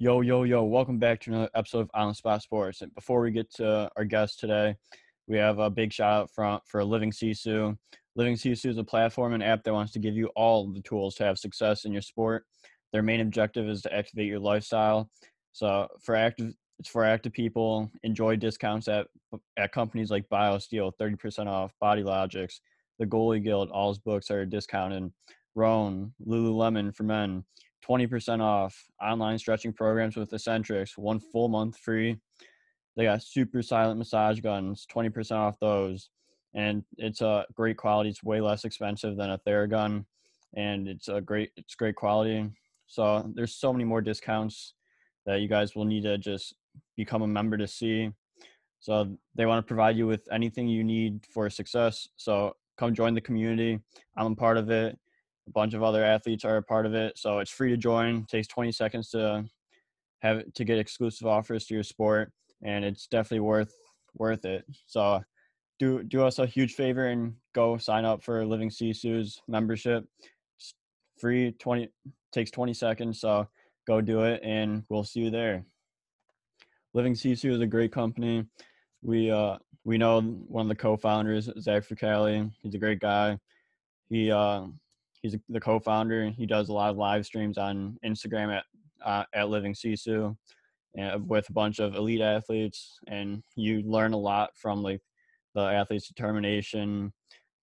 Yo, yo, yo, welcome back to another episode of Island Spot Sports. And before we get to our guest today, we have a big shout out from, for Living Sisu. Living Sisu is a platform and app that wants to give you all the tools to have success in your sport. Their main objective is to activate your lifestyle. So for active, it's for active people. Enjoy discounts at at companies like BioSteel, 30% off, BodyLogix, the Goalie Guild, All's books are discounted. Rhone, Lululemon for men, 20% off online stretching programs with Eccentrics, one full month free. They got super silent massage guns, 20% off those. And it's a great quality. It's way less expensive than a Theragun. And it's a great it's great quality. So there's so many more discounts that you guys will need to just become a member to see. So they want to provide you with anything you need for success. So come join the community. I'm a part of it a bunch of other athletes are a part of it. So it's free to join. It takes 20 seconds to have to get exclusive offers to your sport, and it's definitely worth worth it. So do do us a huge favor and go sign up for Living Sisu's membership. It's free 20 takes 20 seconds. So go do it, and we'll see you there. Living Sisu is a great company. We uh we know one of the co-founders, Zach Fricali. He's a great guy. He uh he's the co-founder. He does a lot of live streams on Instagram at uh, at Living Sisu, with a bunch of elite athletes, and you learn a lot from like the athlete's determination,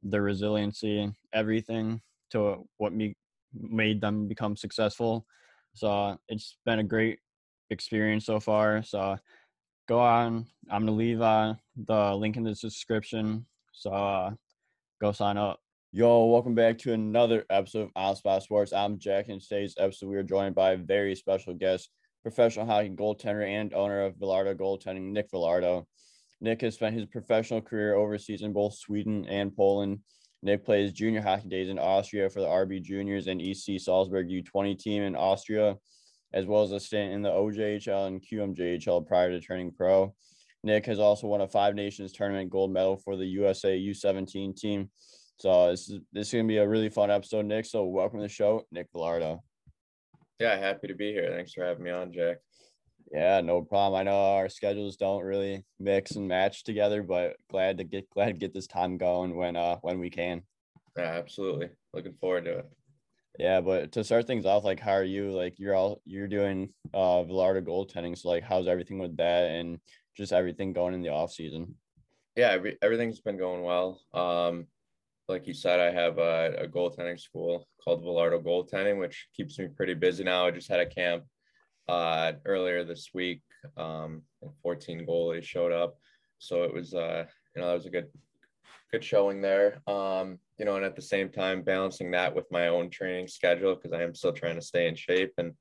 their resiliency, everything to what me made them become successful. So it's been a great experience so far. So go on. I'm gonna leave uh, the link in the description. So uh, go sign up. Yo, welcome back to another episode of On Spot Sports. I'm Jack, and today's episode we are joined by a very special guest, professional hockey goaltender and owner of Villardo Goaltending, Nick Villardo. Nick has spent his professional career overseas in both Sweden and Poland. Nick plays junior hockey days in Austria for the RB Juniors and EC Salzburg U20 team in Austria, as well as a stint in the OJHL and QMJHL prior to turning pro. Nick has also won a Five Nations tournament gold medal for the USA U17 team so this is this is gonna be a really fun episode, Nick. So welcome to the show, Nick Velardo. Yeah, happy to be here. Thanks for having me on, Jack. Yeah, no problem. I know our schedules don't really mix and match together, but glad to get glad to get this time going when uh when we can. Yeah, absolutely. Looking forward to it. Yeah, but to start things off, like how are you? Like you're all you're doing uh Velardo goaltending. So like how's everything with that and just everything going in the off season? Yeah, every, everything's been going well. Um, like you said, I have a, a goaltending school called Velardo Goaltending, which keeps me pretty busy now. I just had a camp uh, earlier this week. Um, 14 goalies showed up, so it was uh, you know that was a good good showing there. Um, you know, and at the same time balancing that with my own training schedule because I am still trying to stay in shape and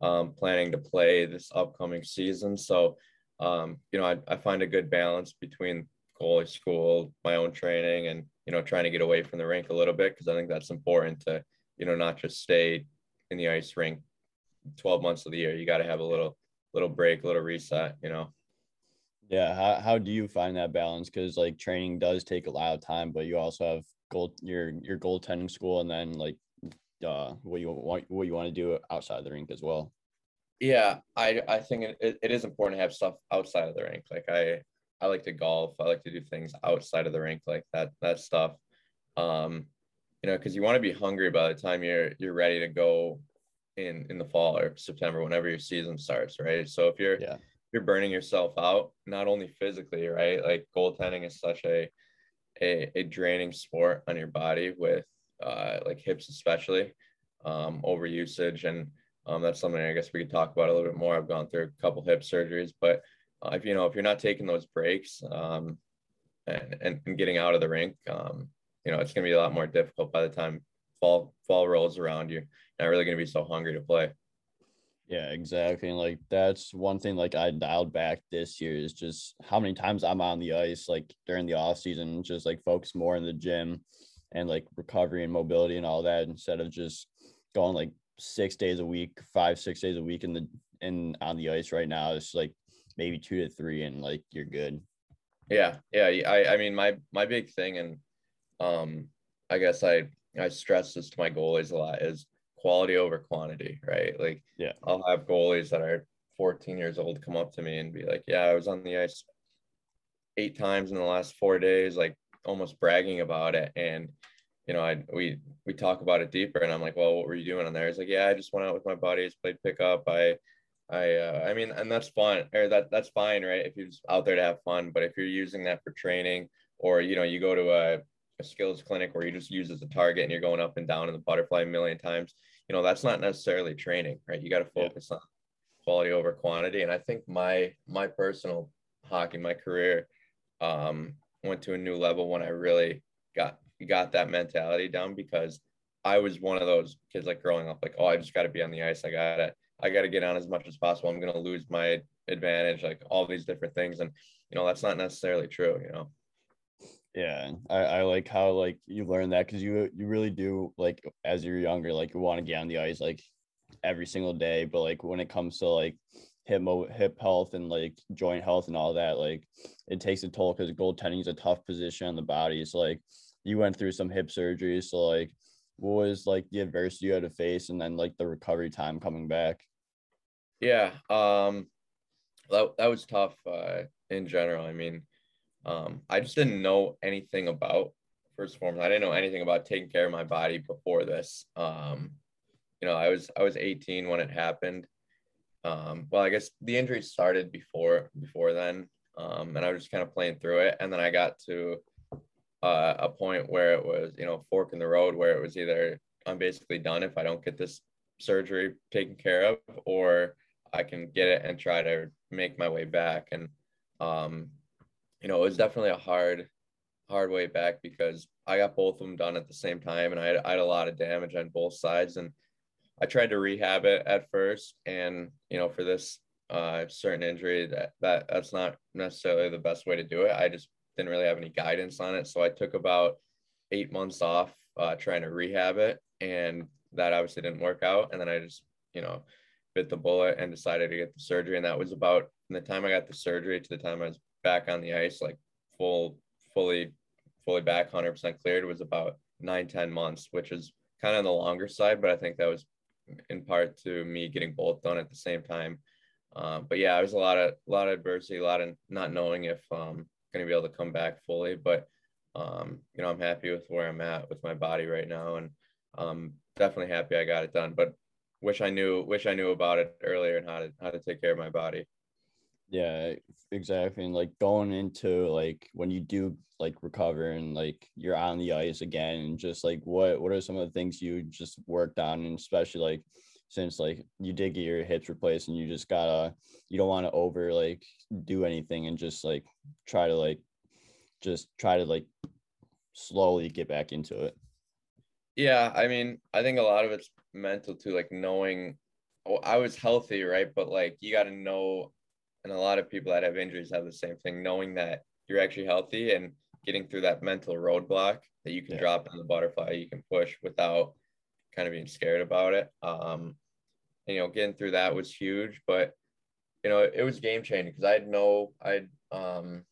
um, planning to play this upcoming season. So, um, you know, I, I find a good balance between goalie school, my own training, and you know, trying to get away from the rink a little bit because I think that's important to, you know, not just stay in the ice rink 12 months of the year. You got to have a little little break, a little reset, you know. Yeah, how how do you find that balance cuz like training does take a lot of time, but you also have goal your your goaltending school and then like uh what you want what you want to do outside the rink as well. Yeah, I I think it, it is important to have stuff outside of the rink. Like I I like to golf. I like to do things outside of the rink, like that that stuff. Um, you know, because you want to be hungry by the time you're you're ready to go in in the fall or September, whenever your season starts, right? So if you're yeah. you're burning yourself out, not only physically, right? Like goaltending is such a a, a draining sport on your body with uh, like hips especially, um, over usage, and um, that's something I guess we could talk about a little bit more. I've gone through a couple hip surgeries, but uh, if you know if you're not taking those breaks um, and, and, getting out of the rink, um, you know it's going to be a lot more difficult by the time fall fall rolls around. You're not really going to be so hungry to play. Yeah, exactly. And like that's one thing like I dialed back this year is just how many times I'm on the ice like during the off season, just like focus more in the gym and like recovery and mobility and all that instead of just going like six days a week, five, six days a week in the in on the ice right now. It's like maybe two to three and like you're good yeah yeah i i mean my my big thing and um i guess i i stress this to my goalies a lot is quality over quantity right like yeah i'll have goalies that are 14 years old come up to me and be like, "Yeah, I was on the ice eight times in the last four days," like almost bragging about it. And you know, I we we talk about it deeper, and I'm like, "Well, what were you doing on there?" He's like, "Yeah, I just went out with my buddies, played pickup. I I uh, I mean, and that's fun, or that that's fine, right? If you're out there to have fun, but if you're using that for training, or you know, you go to a, a skills clinic where you just use as a target and you're going up and down in the butterfly a million times, you know, that's not necessarily training, right? You got to focus yeah. on quality over quantity, and I think my my personal hockey, my career, um, went to a new level when I really got got that mentality down because I was one of those kids like growing up, like, oh, I just got to be on the ice. I got to I got to get on as much as possible. I'm going to lose my advantage, like all these different things. And, you know, that's not necessarily true, you know? Yeah. I, I like how, like, you learn that because you, you really do, like, as you're younger, like, you want to get on the ice, like, every single day. But, like, when it comes to, like, hip, hip health and, like, joint health and all that, like, it takes a toll because goaltending is a tough position on the body. So, like, you went through some hip surgery. So, like, what was like the adversity you had to face and then like the recovery time coming back yeah, um, that that was tough uh, in general. I mean, um, I just didn't know anything about first form. I didn't know anything about taking care of my body before this. Um, you know, I was I was 18 when it happened. Um, well, I guess the injury started before before then, um, and I was just kind of playing through it. And then I got to uh, a point where it was, you know, fork in the road, where it was either I'm basically done if I don't get this surgery taken care of, or I can get it and try to make my way back. And um, you know, it was definitely a hard, hard way back because I got both of them done at the same time, and I had, I had a lot of damage on both sides. And I tried to rehab it at first, and you know, for this uh, certain injury, that that that's not necessarily the best way to do it. I just didn't really have any guidance on it, so I took about eight months off uh, trying to rehab it, and that obviously didn't work out. And then I just, you know, bit the bullet and decided to get the surgery. And that was about from the time I got the surgery to the time I was back on the ice, like full, fully, fully back 100% cleared was about nine, 10 months, which is kind of on the longer side. But I think that was in part to me getting both done at the same time. Um, but yeah, it was a lot of, a lot of adversity, a lot of not knowing if I'm um, going to be able to come back fully. But, um, you know, I'm happy with where I'm at with my body right now. And um, definitely happy I got it done. But wish I knew wish I knew about it earlier and how to how to take care of my body. Yeah, exactly. And like going into like when you do like recover and like you're on the ice again and just like what what are some of the things you just worked on and especially like since like you did get your hips replaced and you just gotta you don't want to over like do anything and just like try to like just try to like slowly get back into it. Yeah, I mean, I think a lot of it's mental too, like knowing oh, I was healthy, right? But like you got to know, and a lot of people that have injuries have the same thing, knowing that you're actually healthy and getting through that mental roadblock that you can yeah. drop in the butterfly, you can push without kind of being scared about it. Um, and, you know, getting through that was huge, but you know, it, it was game changing because I had no, I um,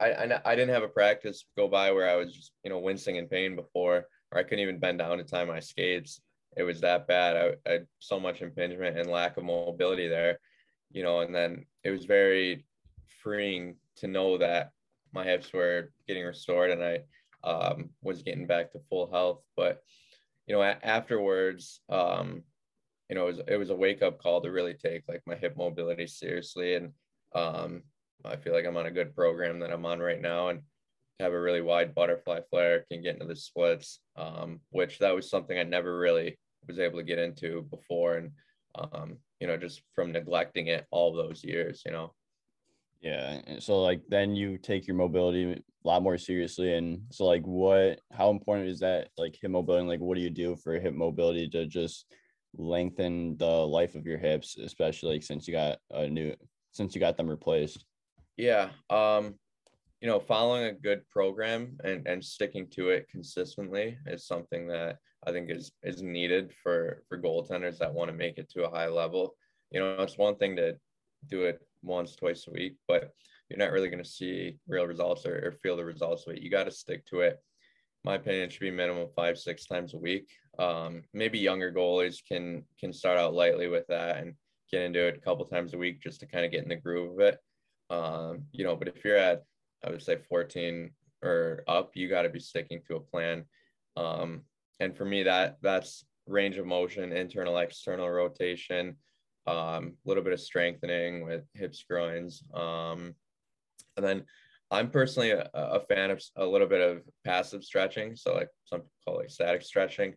I, I I didn't have a practice go by where I was just you know wincing in pain before, or I couldn't even bend down to tie my skates it was that bad. I, I had so much impingement and lack of mobility there, you know, and then it was very freeing to know that my hips were getting restored and I um, was getting back to full health. But, you know, a- afterwards, um, you know, it was, it was a wake up call to really take like my hip mobility seriously. And um, I feel like I'm on a good program that I'm on right now. And have a really wide butterfly flare, can get into the splits, um, which that was something I never really was able to get into before. And, um, you know, just from neglecting it all those years, you know. Yeah. So like then you take your mobility a lot more seriously. And so like what how important is that like hip mobility? Like what do you do for hip mobility to just lengthen the life of your hips, especially like since you got a new since you got them replaced? Yeah. Um you know, following a good program and, and sticking to it consistently is something that I think is is needed for for goaltenders that want to make it to a high level. You know, it's one thing to do it once, twice a week, but you're not really going to see real results or, or feel the results of it. You got to stick to it. My opinion should be minimum five, six times a week. Um, maybe younger goalies can can start out lightly with that and get into it a couple times a week just to kind of get in the groove of it. Um, you know, but if you're at, I would say 14 or up, you got to be sticking to a plan. Um, and for me, that that's range of motion, internal, external rotation, a um, little bit of strengthening with hips, groins. Um, and then I'm personally a, a, fan of a little bit of passive stretching. So like some call it static stretching.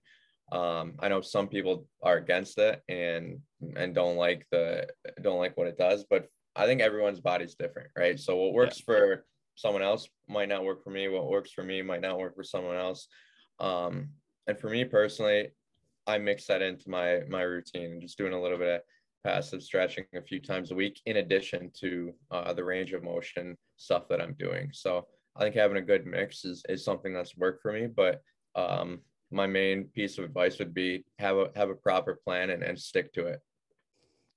Um, I know some people are against it and and don't like the don't like what it does, but I think everyone's body's different, right? So what works yeah. for someone else might not work for me. What works for me might not work for someone else. Um, and for me personally, I mix that into my my routine and just doing a little bit of passive stretching a few times a week in addition to uh, the range of motion stuff that I'm doing. So I think having a good mix is, is something that's worked for me. But um, my main piece of advice would be have a have a proper plan and, and stick to it.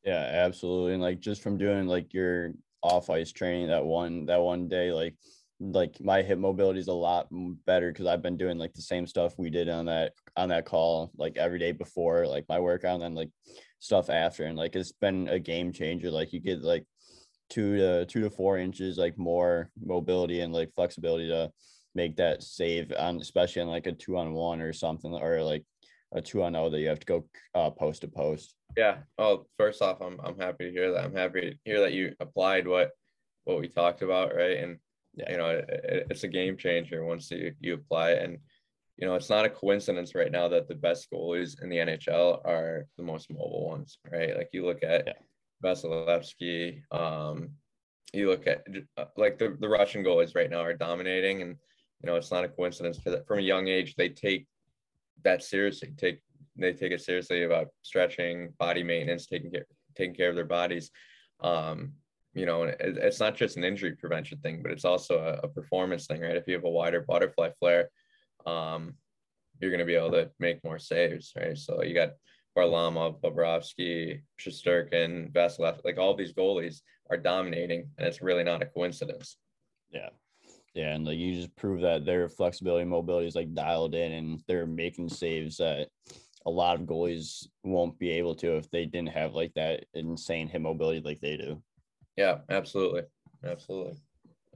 Yeah, absolutely. And like just from doing like your off ice training that one that one day, like like my hip mobility is a lot better because I've been doing like the same stuff we did on that on that call like every day before like my workout and then like stuff after and like it's been a game changer like you get like two to two to four inches like more mobility and like flexibility to make that save on especially on like a two on one or something or like a two on oh that you have to go uh, post to post. Yeah. Oh first off i'm, I'm happy to hear that. I'm happy to hear that you applied what what we talked about right? And yeah. you know it, it, it's a game changer once you, you apply it and you know it's not a coincidence right now that the best goalies in the nhl are the most mobile ones right like you look at yeah. Vasilevskiy, um you look at uh, like the, the russian goalies right now are dominating and you know it's not a coincidence that from a young age they take that seriously take they take it seriously about stretching body maintenance taking care taking care of their bodies um you know, it's not just an injury prevention thing, but it's also a, a, performance thing, right? If you have a wider butterfly flare, um, you're going to be able to make more saves, right? So you got Varlamov, Bobrovsky, Shesterkin, Vasilev, like all these goalies are dominating, and it's really not a coincidence. Yeah. Yeah, and like you just prove that their flexibility, and mobility is like dialed in, and they're making saves that a lot of goalies won't be able to if they didn't have like that insane hip mobility like they do. Yeah, absolutely. Absolutely.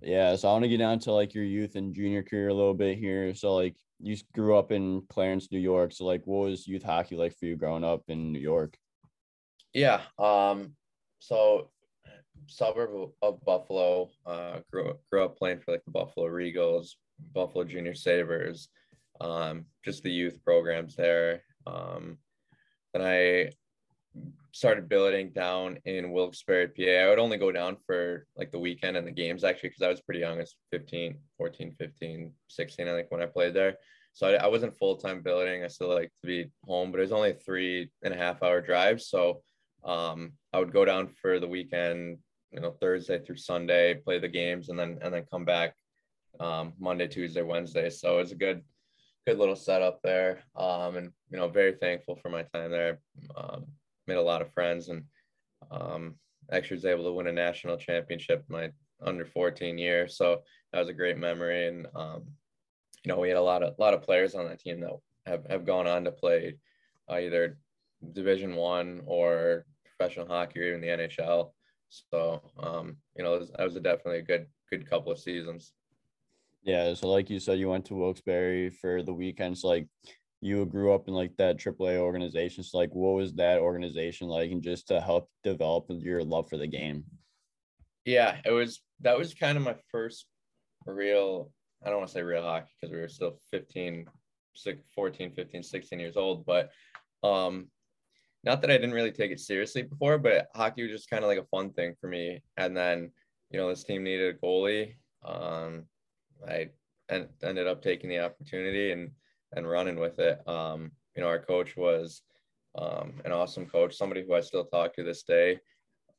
Yeah. So I want to get down to like your youth and junior career a little bit here. So like you grew up in Clarence, New York. So like what was youth hockey like for you growing up in New York? Yeah. Um, so suburb of, Buffalo, uh, grew, grew up playing for like the Buffalo Regals, Buffalo Junior Sabres, um, just the youth programs there. Um, and I started billeting down in Wilkes-Barre, PA. I would only go down for like the weekend and the games actually because I was pretty young. I was 15, 14, 15, 16, I think when I played there. So I, I wasn't full-time billeting. I still like to be home, but it was only a three and a half hour drive. So um, I would go down for the weekend, you know, Thursday through Sunday, play the games and then, and then come back um, Monday, Tuesday, Wednesday. So it was a good, good little setup there. Um, and, you know, very thankful for my time there. Um, made a lot of friends and um, actually was able to win a national championship my under 14 year. So that was a great memory. And, um, you know, we had a lot of, lot of players on that team that have, have gone on to play uh, either division one or professional hockey or even the NHL. So, um, you know, that was a definitely a good, good couple of seasons. Yeah. So like you said, you went to Wilkes-Barre for the weekends. Like you grew up in like that AAA organization. So like, what was that organization like, and just to help develop your love for the game? Yeah, it was. That was kind of my first real. I don't want to say real hockey because we were still 15, 14, 15, 16 years old, but um, not that I didn't really take it seriously before, but hockey was just kind of like a fun thing for me. And then, you know, this team needed a goalie. Um, I ended up taking the opportunity and and running with it. Um, you know, our coach was um, an awesome coach, somebody who I still talk to this day,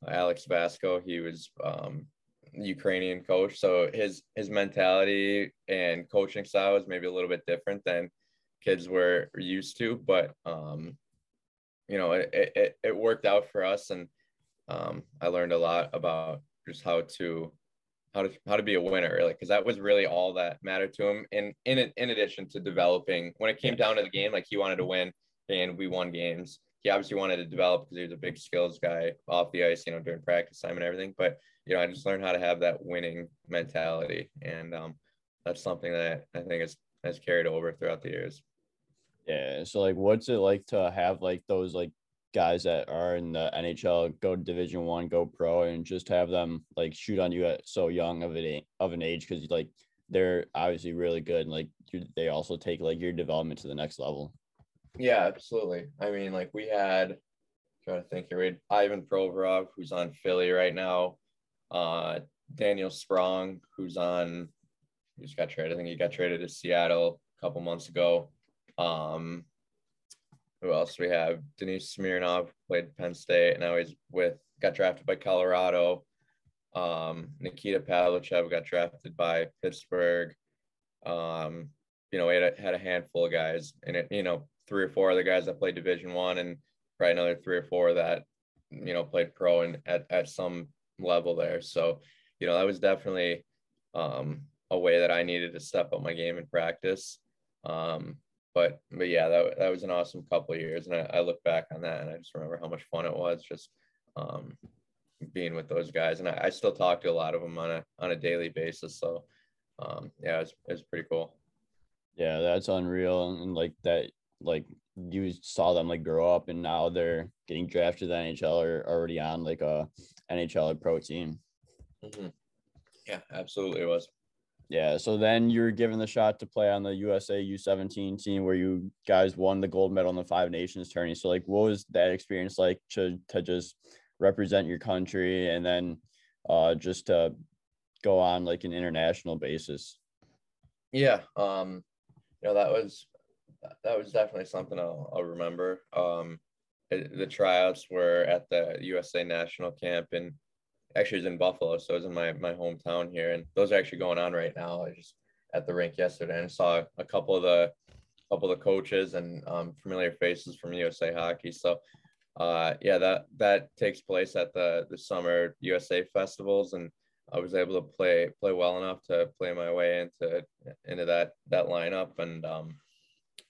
Alex Vasco. He was um, Ukrainian coach, so his his mentality and coaching style is maybe a little bit different than kids were used to, but um, you know, it, it it worked out for us, and um, I learned a lot about just how to how to how to be a winner really because that was really all that mattered to him in in in addition to developing when it came down to the game like he wanted to win and we won games he obviously wanted to develop because he was a big skills guy off the ice, you know, during practice time and everything. But you know, I just learned how to have that winning mentality, and um, that's something that I think has has carried over throughout the years. Yeah. So like, what's it like to have like those like guys that are in the NHL go to Division One, go pro, and just have them like shoot on you at so young of an of an age because like they're obviously really good and like they also take like your development to the next level. Yeah, absolutely. I mean, like we had, trying to think here, we had Ivan Provorov, who's on Philly right now. Uh, Daniel Sprong, who's on, just got traded. I think he got traded to Seattle a couple months ago. Um, who else we have? Denis Smirnov played Penn State, and now he's with got drafted by Colorado. Um, Nikita Pavlychev got drafted by Pittsburgh. Um, you know, we had a, had a handful of guys, and it, you know, three or four other guys that played Division One, and probably another three or four that you know played pro and at at some level there. So, you know, that was definitely um, a way that I needed to step up my game in practice. Um, but but yeah, that that was an awesome couple of years, and I, I, look back on that and I just remember how much fun it was just um, being with those guys, and I, I, still talk to a lot of them on a on a daily basis. So um, yeah, it's it's pretty cool. Yeah, that's unreal, and like that, like you saw them like grow up, and now they're getting drafted to the NHL or already on like a NHL pro team. Mm-hmm. Yeah, absolutely, it was. Yeah. So then you're given the shot to play on the USA U17 team where you guys won the gold medal in the Five Nations tourney. So like, what was that experience like to to just represent your country and then uh, just to go on like an international basis? Yeah. Um, you know that was that was definitely something I'll, I'll remember. Um, the tryouts were at the USA National Camp in actually was in Buffalo, so it was in my my hometown here, and those are actually going on right now. I just at the rink yesterday and saw a couple of the couple of the coaches and um, familiar faces from USA Hockey. So uh, yeah, that that takes place at the the summer USA festivals, and I was able to play play well enough to play my way into into that that lineup, and um,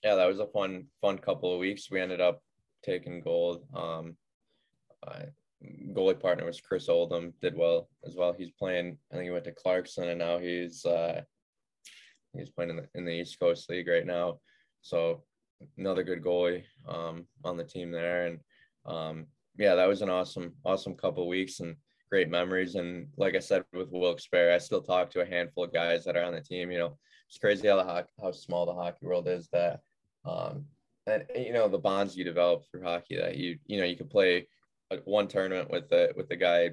yeah, that was a fun fun couple of weeks. We ended up taking gold. Um, goalie partner was Chris Oldham, did well as well. He's playing, I think he went to Clarkson and now he's uh, he's playing in the, in the East Coast League right now. So another good goalie um, on the team there. And um, yeah, that was an awesome, awesome couple weeks and great memories. And like I said, with Wilkes-Barre, I still talk to a handful of guys that are on the team. You know, it's crazy how the hockey, how small the hockey world is that, um, and you know, the bonds you develop through hockey that you, you know, you can play one tournament with the with the guy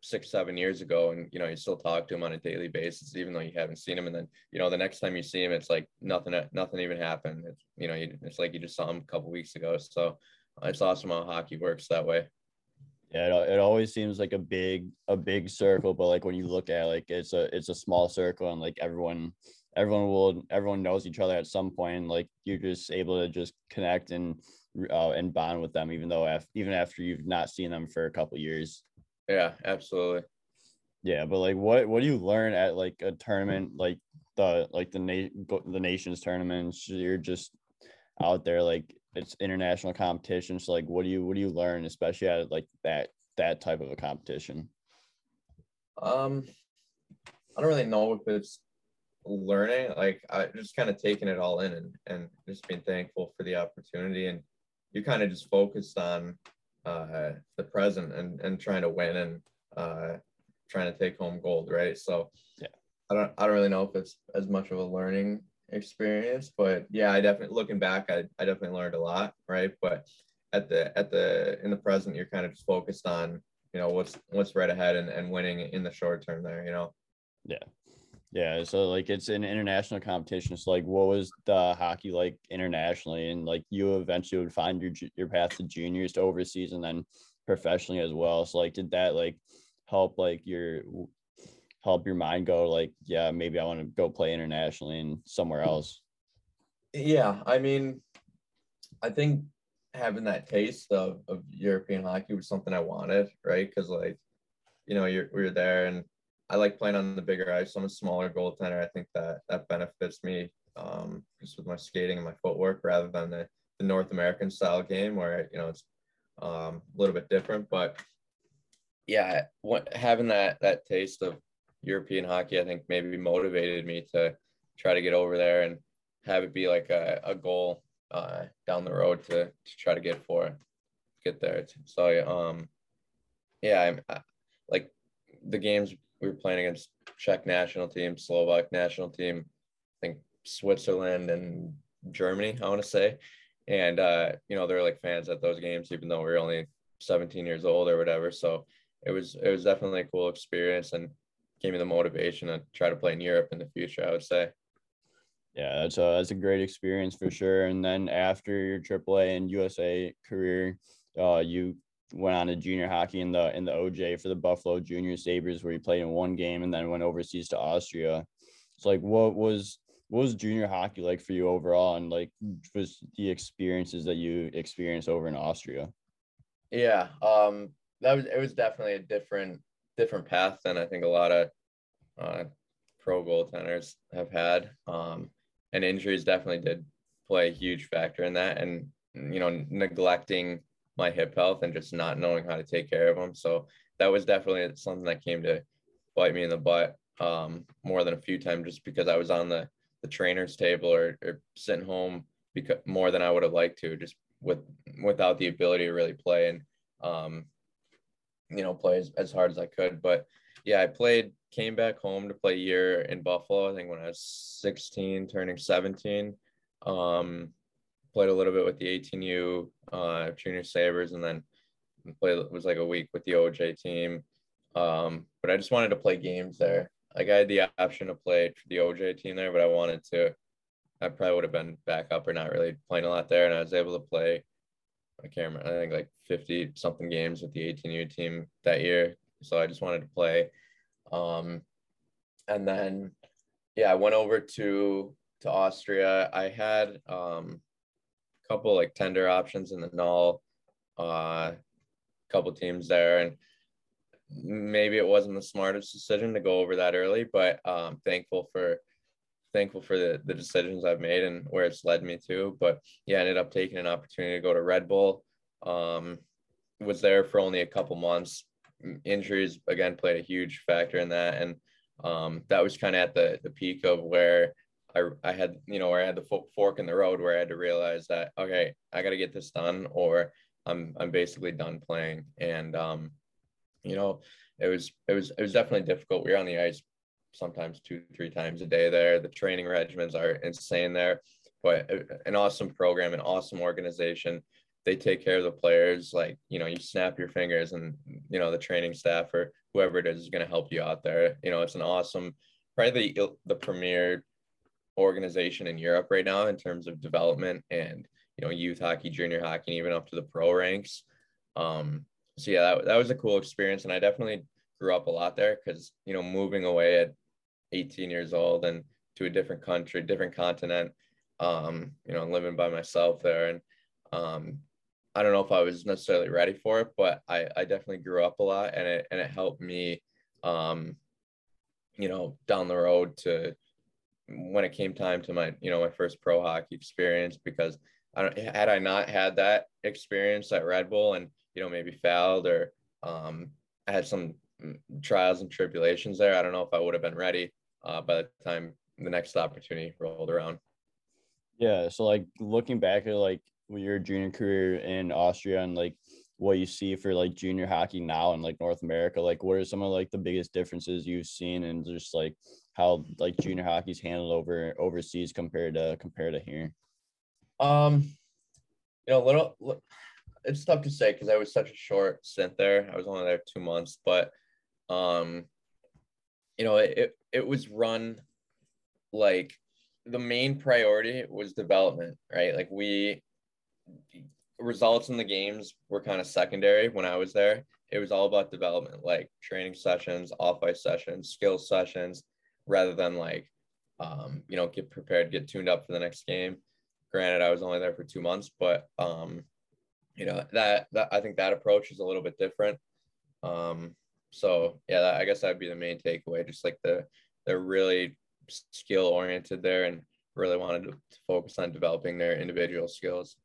six seven years ago and you know you still talk to him on a daily basis even though you haven't seen him. And then you know the next time you see him it's like nothing nothing even happened. It's you know you, it's like you just saw him a couple weeks ago. So it's awesome how hockey works that way. Yeah it, it always seems like a big a big circle but like when you look at it, like it's a it's a small circle and like everyone everyone will everyone knows each other at some point like you're just able to just connect and uh, and bond with them, even though af- even after you've not seen them for a couple years. Yeah, absolutely. Yeah, but like, what what do you learn at like a tournament like the like the na- the nations tournaments? You're just out there like it's international competition. So like, what do you what do you learn, especially at like that that type of a competition? Um, I don't really know if it's learning. Like I just kind of taking it all in and and just being thankful for the opportunity and you kind of just focused on uh, the present and, and trying to win and uh, trying to take home gold, right? So yeah, I don't I don't really know if it's as much of a learning experience, but yeah, I definitely looking back, I, I definitely learned a lot, right? But at the at the in the present, you're kind of just focused on you know what's what's right ahead and, and winning in the short term there, you know. Yeah, yeah, so like it's an international competition. So like, what was the hockey like internationally? And like, you eventually would find your your path to juniors to overseas and then professionally as well. So like, did that like help like your help your mind go like, yeah, maybe I want to go play internationally and somewhere hmm. else? Yeah, I mean, I think having that taste of, of European hockey was something I wanted, right? Because like, you know, you're we're there and I like playing on the bigger ice. I'm a smaller goaltender. I think that that benefits me um, just with my skating and my footwork rather than the, the North American style game where you know it's um, a little bit different. But yeah, what, having that that taste of European hockey, I think maybe motivated me to try to get over there and have it be like a, a goal uh, down the road to, to try to get for get there. So um, yeah, I'm I, like the games we were playing against Czech national team, Slovak national team, I think Switzerland and Germany, I want to say. And uh, you know, they're like fans at those games, even though we are only 17 years old or whatever. So it was it was definitely a cool experience and gave me the motivation to try to play in Europe in the future, I would say. Yeah, that's a that's a great experience for sure. And then after your AAA and USA career, uh, you went on to junior hockey in the in the OJ for the Buffalo Junior Sabres, where he played in one game and then went overseas to Austria. It's like what was what was junior hockey like for you overall, and like was the experiences that you experienced over in Austria? Yeah, um, that was it was definitely a different different path than I think a lot of uh, pro goaltenders have had. Um, and injuries definitely did play a huge factor in that, and you know neglecting my hip health and just not knowing how to take care of them. So that was definitely something that came to bite me in the butt um, more than a few times, just because I was on the the trainer's table or, or sitting home because more than I would have liked to, just with without the ability to really play and um, you know play as, as hard as I could. But yeah, I played, came back home to play a year in Buffalo. I think when I was 16, turning 17. Um, played a little bit with the 18U uh, Junior Sabres, and then played it was like a week with the OJ team. Um, but I just wanted to play games there. Like I had the option to play for the OJ team there, but I wanted to. I probably would have been back up or not really playing a lot there, and I was able to play. I can't remember. I think like 50 something games with the 18U team that year. So I just wanted to play. Um, and then, yeah, I went over to to Austria. I had um, couple like tender options in the NAHL, uh, couple teams there, and maybe it wasn't the smartest decision to go over that early, but um, thankful for thankful for the, the decisions I've made and where it's led me to. But yeah, I ended up taking an opportunity to go to Red Bull. Um, was there for only a couple months. Injuries again played a huge factor in that, and um, that was kind of at the the peak of where I, I had, you know, where I had the fork in the road where I had to realize that, okay, I got to get this done or I'm, I'm basically done playing. And, um, you know, it was, it was, it was definitely difficult. We were on the ice sometimes two, three times a day there. The training regimens are insane there, but an awesome program, an awesome organization. They take care of the players. Like, you know, you snap your fingers and, you know, the training staff or whoever it is is going to help you out there. You know, it's an awesome, probably the, the premier organization in Europe right now in terms of development and you know youth hockey, junior hockey, and even up to the pro ranks. Um, so yeah, that, that was a cool experience, and I definitely grew up a lot there because you know moving away at 18 years old and to a different country, different continent, um, you know, living by myself there, and um, I don't know if I was necessarily ready for it, but I, I definitely grew up a lot, and it and it helped me, um, you know, down the road to when it came time to my you know my first pro hockey experience because I don't, had I not had that experience at Red Bull and you know maybe fouled or um, I had some mm, trials and tribulations there, I don't know if I would have been ready uh, by the time the next opportunity rolled around. Yeah, so like looking back at like your junior career in Austria and like what you see for like junior hockey now in like North America, like what are some of like the biggest differences you've seen and just like how like junior hockey's handled over overseas compared to compared to here? Um, you know, little it's tough to say because I was such a short stint there. I was only there two months, but um, you know, it it was run like the main priority was development, right? Like we results in the games were kind of secondary when I was there. It was all about development, like training sessions, off ice sessions, skill sessions, rather than like, um, you know, get prepared, get tuned up for the next game. Granted, I was only there for two months, but um, you know that that I think that approach is a little bit different. Um, so yeah, that, I guess that'd be the main takeaway. Just like the they're really skill oriented there and really wanted to, to focus on developing their individual skills.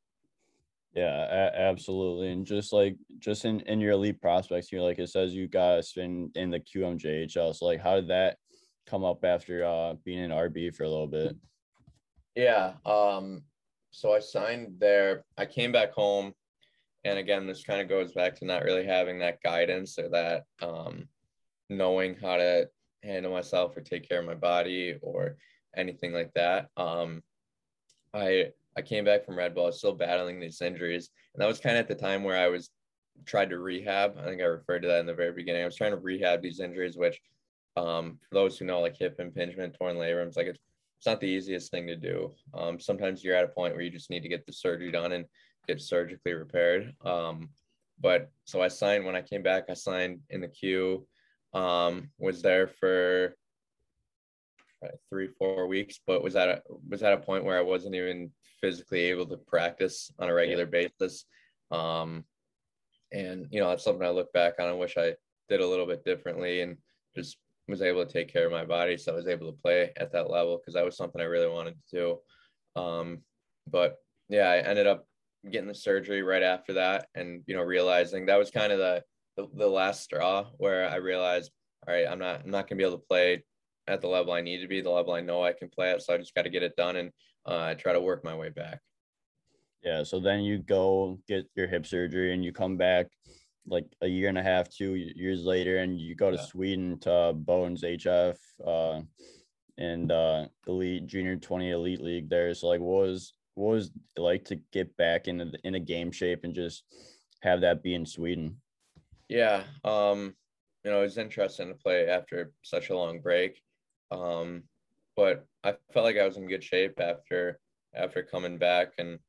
Yeah, a- absolutely. And just like just in in your elite prospects here, like it says you guys in in the QMJHL. So like how did that come up after uh being in RB for a little bit? Yeah. Um, so I signed there. I came back home. And again, this kind of goes back to not really having that guidance or that um, knowing how to handle myself or take care of my body or anything like that. Um, I I came back from Red Bull. Still battling these injuries, and that was kind of at the time where I was tried to rehab. I think I referred to that in the very beginning. I was trying to rehab these injuries, which, um, for those who know, like hip impingement, torn labrums, like it's it's not the easiest thing to do. Um, sometimes you're at a point where you just need to get the surgery done and get surgically repaired. Um, but so I signed when I came back. I signed in the queue. Um, was there for three four weeks, but was at a was at a point where I wasn't even physically able to practice on a regular basis. Um, and you know that's something I look back on. I wish I did a little bit differently and just was able to take care of my body, so I was able to play at that level because that was something I really wanted to do. Um, but yeah, I ended up getting the surgery right after that, and you know realizing that was kind of the the, the last straw where I realized, all right, I'm not I'm not gonna be able to play at the level I need to be, the level I know I can play at. So I just got to get it done and uh, try to work my way back. Yeah. So then you go get your hip surgery and you come back like a year and a half, two years later, and you go to yeah. Sweden to Bodens HF uh, and uh, Elite Junior 20 Elite League there. So like, what was what was it like to get back into the, in a game shape and just have that be in Sweden? Yeah, um, you know, it was interesting to play after such a long break. Um, but I felt like I was in good shape after after coming back, and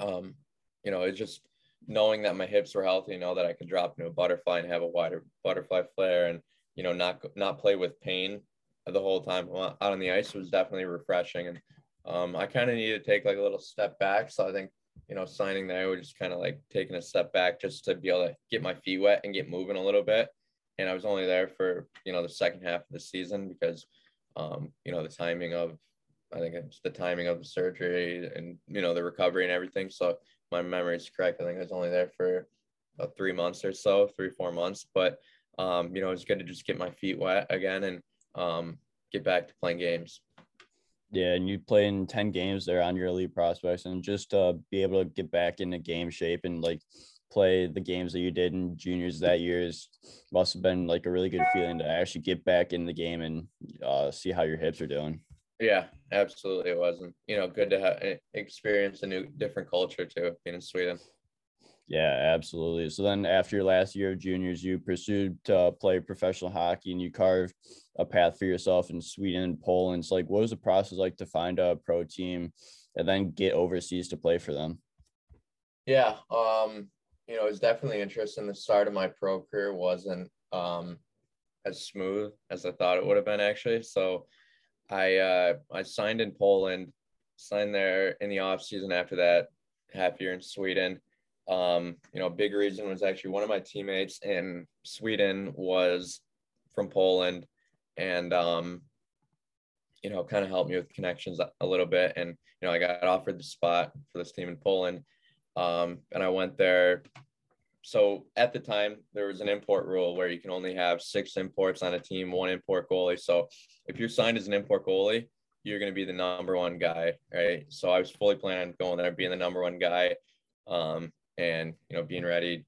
um, you know, it just knowing that my hips were healthy, you know that I could drop into a butterfly and have a wider butterfly flare, and you know, not not play with pain the whole time out on the ice was definitely refreshing. And um, I kind of needed to take like a little step back, so I think you know, signing there was just kind of like taking a step back just to be able to get my feet wet and get moving a little bit and I was only there for you know the second half of the season because um, you know the timing of I think it's the timing of the surgery and you know the recovery and everything. So my memory is correct. I think I was only there for about three months or so, three four months. But um, you know it's good to just get my feet wet again and um, get back to playing games. Yeah, and you play in 10 games there on your elite prospects and just uh, be able to get back into game shape and like play the games that you did in juniors that year is must have been like a really good feeling to actually get back in the game and uh, see how your hips are doing. Yeah, absolutely. It wasn't, you know, good to have eh, experience a new different culture too, being in Sweden. Yeah, absolutely. So then after your last year of juniors, you pursued to play professional hockey and you carved a path for yourself in Sweden and Poland. So like what was the process like to find a pro team and then get overseas to play for them? Yeah. Um, you know, it was definitely interesting. The start of my pro career wasn't um, as smooth as I thought it would have been actually. So I uh, I signed in Poland, signed there in the off season after that half year in Sweden. Um, you know, big reason was actually one of my teammates in Sweden was from Poland and um, you know, kind of helped me with connections a little bit. And, you know, I got offered the spot for this team in Poland. Um, and I went there. So at the time, there was an import rule where you can only have six imports on a team, one import goalie. So if you're signed as an import goalie, you're going to be the number one guy, right? So I was fully planning on going there, being the number one guy, um, and you know, being ready.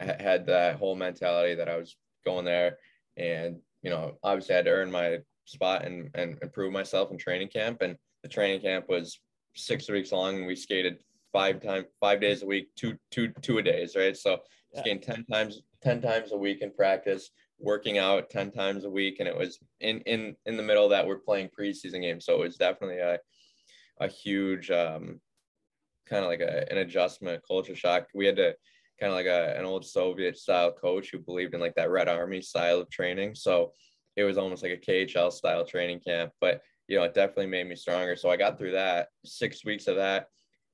I had that whole mentality that I was going there, and you know, obviously I had to earn my spot and and improve myself in training camp. And the training camp was six weeks long, and we skated five times, five days a week, two, two, two a days, right? So yeah. skating 10 times, 10 times a week in practice, working out 10 times a week. And it was in, in, in the middle of that we're playing preseason games. So it was definitely a, a huge, um, kind of like a, an adjustment culture shock. We had to kind of like a, an old Soviet style coach who believed in like that red army style of training. So it was almost like a KHL style training camp, but you know, it definitely made me stronger. So I got through that six weeks of that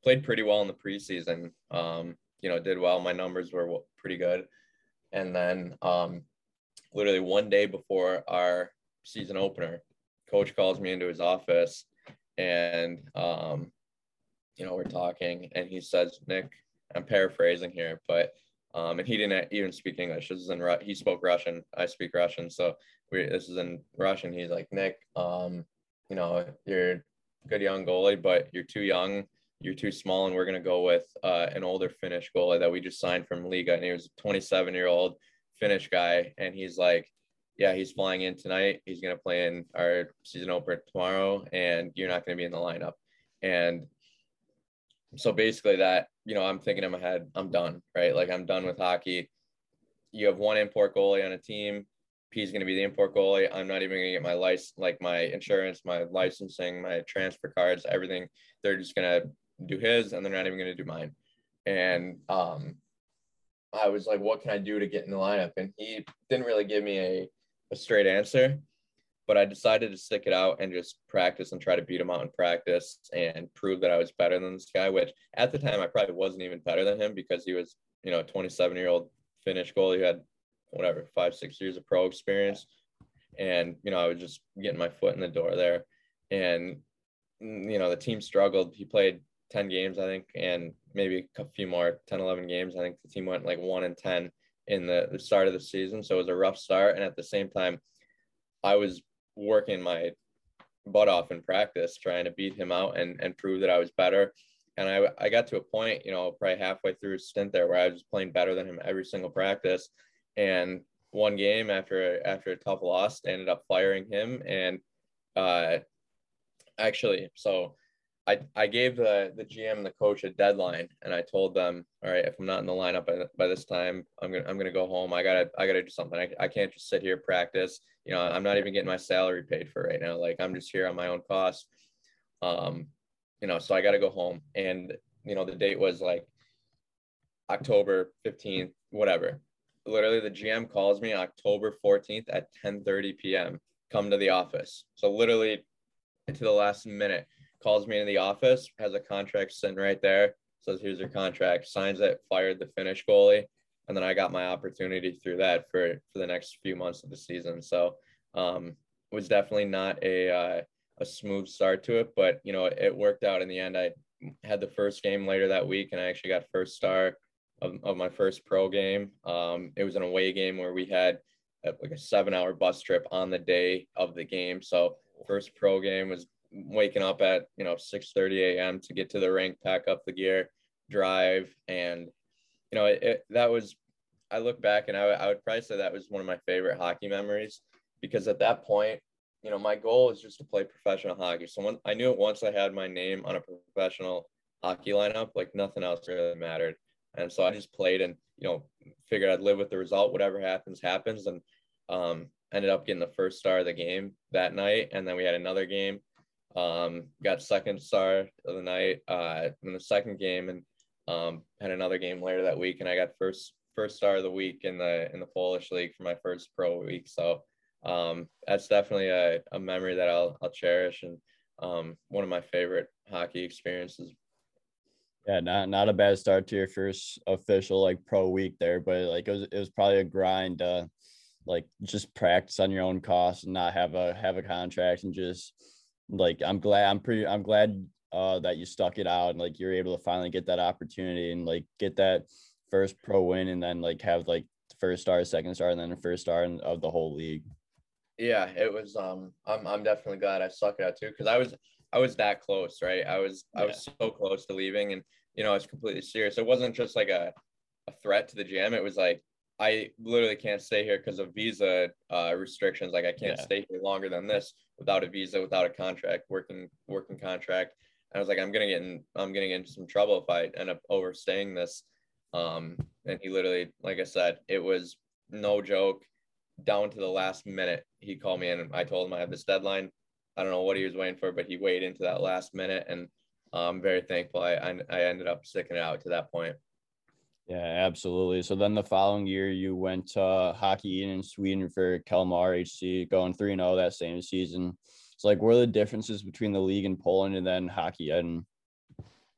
played pretty well in the preseason. Um, you know, did well. My numbers were pretty good. And then um, literally one day before our season opener, coach calls me into his office and, um, you know, we're talking and he says, Nick, I'm paraphrasing here, but um, and he didn't even speak English. This is in he spoke Russian. I speak Russian, so we this is in Russian. He's like Nick, um, you know, you're a good young goalie, but you're too young, you're too small, and we're gonna go with uh, an older Finnish goalie that we just signed from Liiga, and he was a 27 year old Finnish guy, and he's like, yeah, he's flying in tonight. He's gonna play in our season opener tomorrow, and you're not gonna be in the lineup. And so basically that you know i'm thinking in my head i'm done right like i'm done with hockey you have one import goalie on a team P's going to be the import goalie. I'm not even going to get my license, like my insurance, my licensing, my transfer cards, everything. They're just going to do his, and they're not even going to do mine. And um, I was like, "What can I do to get in the lineup?" And he didn't really give me a, a straight answer but I decided to stick it out and just practice and try to beat him out in practice and prove that I was better than this guy, which at the time I probably wasn't even better than him because he was, you know, 27 year old Finnish goalie who had whatever, five, six years of pro experience. And, you know, I was just getting my foot in the door there. And, you know, the team struggled. He played 10 games, I think, and maybe a few more, 10, 11 games. I think the team went like one and 10 in the, the start of the season. So it was a rough start. And at the same time, I was working my butt off in practice, trying to beat him out and, and prove that I was better. And I, I got to a point, you know, probably halfway through a stint there where I was playing better than him every single practice. And one game after after a tough loss, ended up firing him. And uh, actually, so I, I gave the, the GM and the coach a deadline and I told them, all right, if I'm not in the lineup by, by this time, I'm going to, I'm going to go home. I gotta, I gotta do something. I, I can't just sit here, practice, you know, I'm not even getting my salary paid for right now. Like I'm just here on my own cost. Um, you know, so I got to go home and, you know, the date was like October 15th, whatever. Literally the GM calls me October 14th at 10 30 PM, come to the office. So literally to the last minute calls me in the office, has a contract sitting right there, says, here's your contract, signs it, fired the Finnish goalie. And then I got my opportunity through that for, for the next few months of the season. So um, it was definitely not a, uh, a smooth start to it, but you know, it worked out in the end. I had the first game later that week and I actually got first star of, of my first pro game. Um, it was an away game where we had a, like a seven hour bus trip on the day of the game. So first pro game was waking up at you know 6 30 a.m to get to the rink pack up the gear drive and you know it, it, that was i look back and I, I would probably say that was one of my favorite hockey memories because at that point you know my goal was just to play professional hockey. So when i knew it once i had my name on a professional hockey lineup like nothing else really mattered. And so i just played and you know figured i'd live with the result. Whatever happens happens. And um ended up getting the first star of the game that night. And then we had another game um, got second star of the night uh, in the second game, and um, had another game later that week, and I got first first star of the week in the in the Polish league for my first pro week. So um, that's definitely a, a memory that I'll I'll cherish and um, one of my favorite hockey experiences. Yeah, not not a bad start to your first official like pro week there, but like it was it was probably a grind. Like just practice on your own cost and not have a have a contract and just like I'm glad I'm pretty I'm glad uh that you stuck it out and like you're able to finally get that opportunity and like get that first pro win and then like have like first star, second star, and then the first star in, of the whole league. Yeah, it was um I'm I'm definitely glad I stuck it out too because I was I was that close, right? I was yeah. I was so close to leaving and you know I was completely serious. It wasn't just like a a threat to the gym. It was like I literally can't stay here because of visa uh, restrictions. Like I can't yeah. stay here longer than this without a visa, without a contract, working working contract. And I was like, I'm gonna get in, I'm gonna get into some trouble if I end up overstaying this. Um, and he literally, like I said, it was no joke. Down to the last minute, he called me in and I told him I have this deadline. I don't know what he was waiting for, but he waited into that last minute, and I'm very thankful. I I, I ended up sticking it out to that point. Yeah, absolutely. So then the following year, you went Hockey in Sweden for Kalmar HC, going 3 0 that same season. It's like, what are the differences between the league in Poland and then Hockeyettan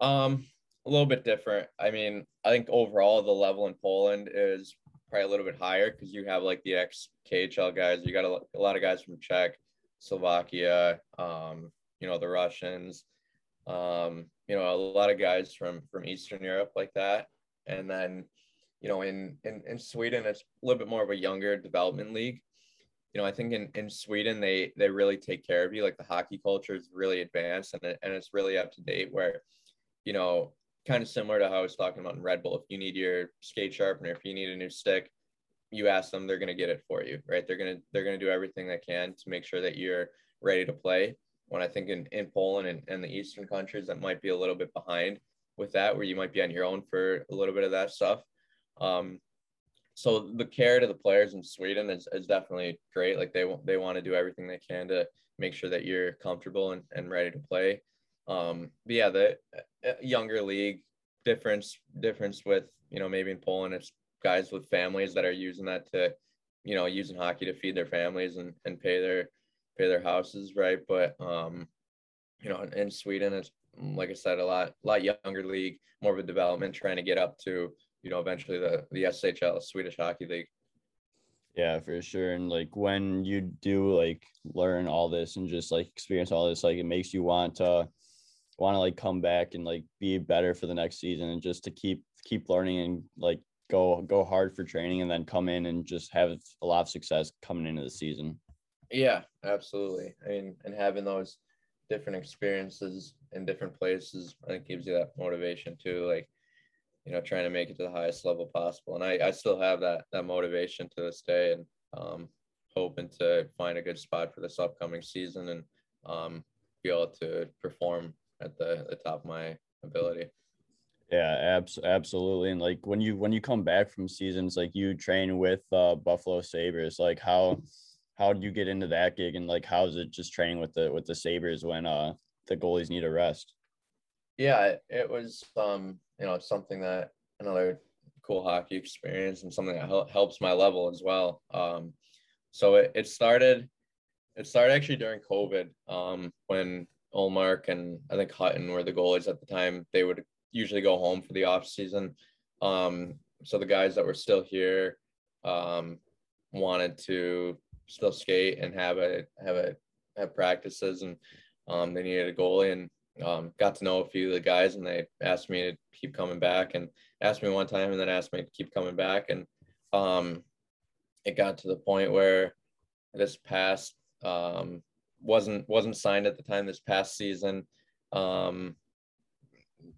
Um, a little bit different. I mean, I think overall the level in Poland is probably a little bit higher because you have like the ex KHL guys. You got a, a, lot of guys from Czech, Slovakia, um, you know, the Russians, um, you know, a lot of guys from from Eastern Europe like that and then you know in in, in sweden it's a little bit more of a younger development league. You know i think in, in sweden they they really take care of you. Like the hockey culture is really advanced and, it, and it's really up to date where you know kind of similar to how i was talking about in red bull. If you need your skate sharpener if you need a new stick you ask them they're going to get it for you right? They're going to they're going to do everything they can to make sure that you're ready to play. When i think in, in poland and, and the eastern countries that might be a little bit behind with that where you might be on your own for a little bit of that stuff. Um, so the care to the players in sweden is, is definitely great. Like they, they want to do everything they can to make sure that you're comfortable and, and ready to play. Um, but yeah the uh, younger league difference difference with you know maybe in poland it's guys with families that are using that to, you know, using hockey to feed their families and, and pay their pay their houses, right? But um, you know, in Sweden, it's Mm, like I said, a lot lot younger league, more of a development, trying to get up to, you know, eventually the the SHL, Swedish Hockey League. Yeah, for sure. And like when you do like learn all this and just like experience all this, like it makes you want to want to like come back and like be better for the next season and just to keep keep learning and like go go hard for training and then come in and just have a lot of success coming into the season. Yeah, absolutely. I mean, and having those different experiences in different places, I think gives you that motivation too. Like, you know, trying to make it to the highest level possible. And I, I still have that that motivation to this day and um hoping to find a good spot for this upcoming season and um be able to perform at the, the top of my ability. Yeah, abs- absolutely. And like when you when you come back from seasons, like you train with uh, Buffalo Sabres, like how how did you get into that gig and like how is it just training with the with the Sabres when uh the goalies need a rest? Yeah, it was um you know something that another cool hockey experience and something that hel- helps my level as well. Um, so it, it started it started actually during COVID um when Ullmark and I think Hutton were the goalies at the time. They would usually go home for the off season. Um, so the guys that were still here um, wanted to still skate and have a have a have practices, and um, they needed a goalie and um, got to know a few of the guys, and they asked me to keep coming back, and asked me one time, and then asked me to keep coming back, and um, it got to the point where this past um, wasn't wasn't signed at the time. This past season, um,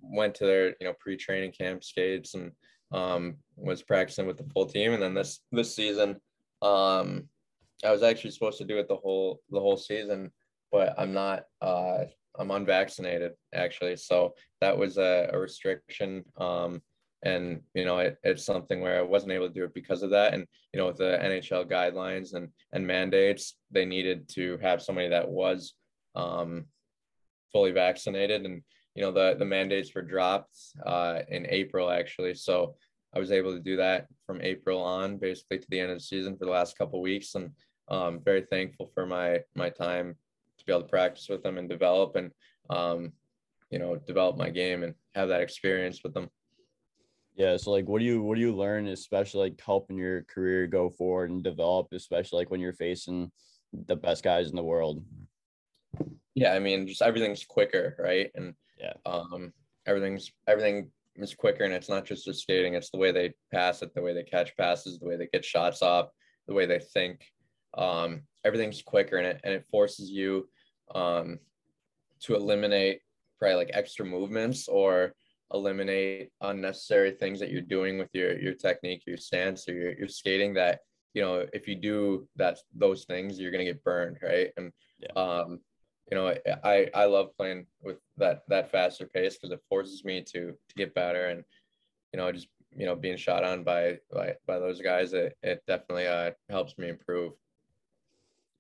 went to their you know pre-training camp skates and um, was practicing with the full team. And then this this season, um, I was actually supposed to do it the whole the whole season, but I'm not. Uh, I'm unvaccinated actually, so that was a, a restriction. Um, and you know, it, it's something where I wasn't able to do it because of that. And you know, with the NHL guidelines and and mandates, they needed to have somebody that was um, fully vaccinated and you know the the mandates were dropped uh, in April actually, so I was able to do that from April on, basically to the end of the season for the last couple weeks, and um, very thankful for my my time to be able to practice with them and develop and um, you know develop my game and have that experience with them. Yeah, so like, what do you what do you learn, especially like helping your career go forward and develop, especially like when you're facing the best guys in the world? Yeah, I mean, just everything's quicker, right? And yeah. Um, everything's everything is quicker, and it's not just the skating; it's the way they pass it, the way they catch passes, the way they get shots off, the way they think. Um, everything's quicker, and it and it forces you um, to eliminate probably like extra movements or eliminate unnecessary things that you're doing with your your technique, your stance, or your, your skating. That you know, if you do that those things, you're gonna get burned, right? And yeah. um, you know, I I love playing with that that faster pace because it forces me to to get better and you know just you know being shot on by by, by those guys it, it definitely uh helps me improve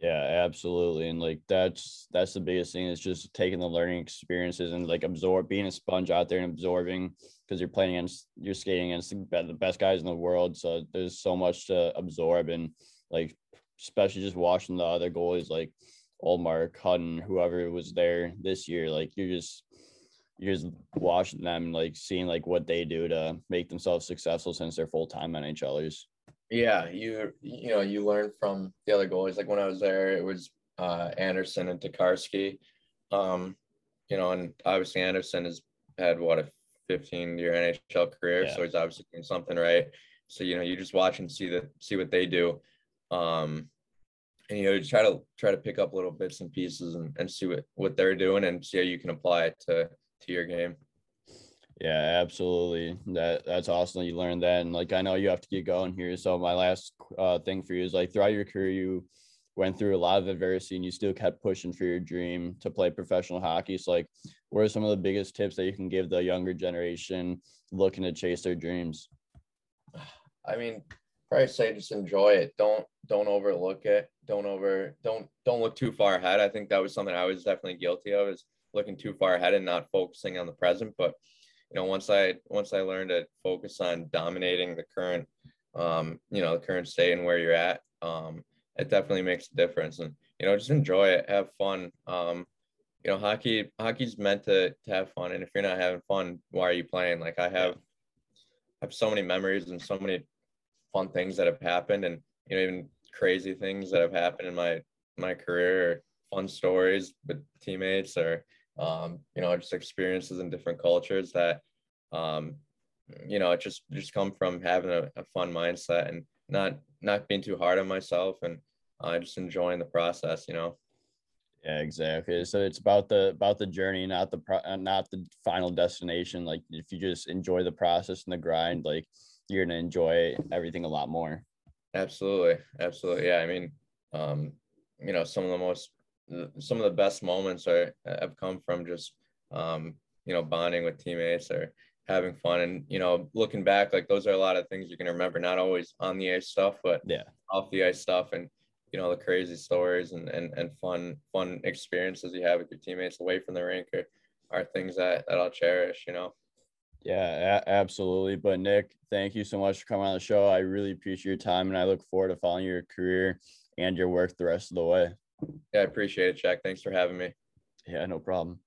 yeah absolutely and like that's that's the biggest thing is just taking the learning experiences and like absorb being a sponge out there and absorbing because you're playing against you're skating against the best guys in the world so there's so much to absorb and like especially just watching the other goalies like Ullmark, Hutton, whoever was there this year, like you're just you're just watching them, like seeing like what they do to make themselves successful since they're full time NHLers. Yeah, you you know you learn from the other goalies. Like when I was there, it was uh, Anderson and Tokarski. Um, you know, and obviously Anderson has had what a 15 year NHL career, Yeah. so he's obviously doing something right. So you know, you just watch and see the see what they do, um, and you know, you try to try to pick up little bits and pieces and, and see what what they're doing and see how you can apply it to to your game. Yeah, absolutely. That that's awesome that you learned that. And like I know you have to get going here. So my last uh, thing for you is like throughout your career, you went through a lot of adversity and you still kept pushing for your dream to play professional hockey. So like what are some of the biggest tips that you can give the younger generation looking to chase their dreams? I mean, probably say just enjoy it. Don't don't overlook it. Don't over don't don't look too far ahead. I think that was something I was definitely guilty of is looking too far ahead and not focusing on the present. But you know, once I once I learned to focus on dominating the current um, you know, the current state and where you're at, um, it definitely makes a difference. And you know, just enjoy it, have fun. Um, you know, hockey hockey's meant to to have fun. And if you're not having fun, why are you playing? Like I have have so many memories and so many fun things that have happened and you know even crazy things that have happened in my my career or fun stories with teammates or um, you know just experiences in different cultures that um, you know it just just come from having a, a fun mindset and not not being too hard on myself and uh, just enjoying the process you know Yeah, exactly. So it's about the about the journey, not the pro, uh, not the final destination. Like if you just enjoy the process and the grind, like you're gonna enjoy everything a lot more. Absolutely, absolutely. Yeah, I mean, um, you know, some of the most, some of the best moments are have come from just, um, you know, bonding with teammates or having fun, and you know, looking back, like those are a lot of things you can remember. Not always on the ice stuff, but Yeah. off the ice stuff, and you know, the crazy stories and and and fun fun experiences you have with your teammates away from the rink are, are things that that I'll cherish. You know. Yeah, a- absolutely. But Nick, thank you so much for coming on the show. I really appreciate your time, and I look forward to following your career and your work the rest of the way. Yeah, I appreciate it, Jack. Thanks for having me. Yeah, no problem.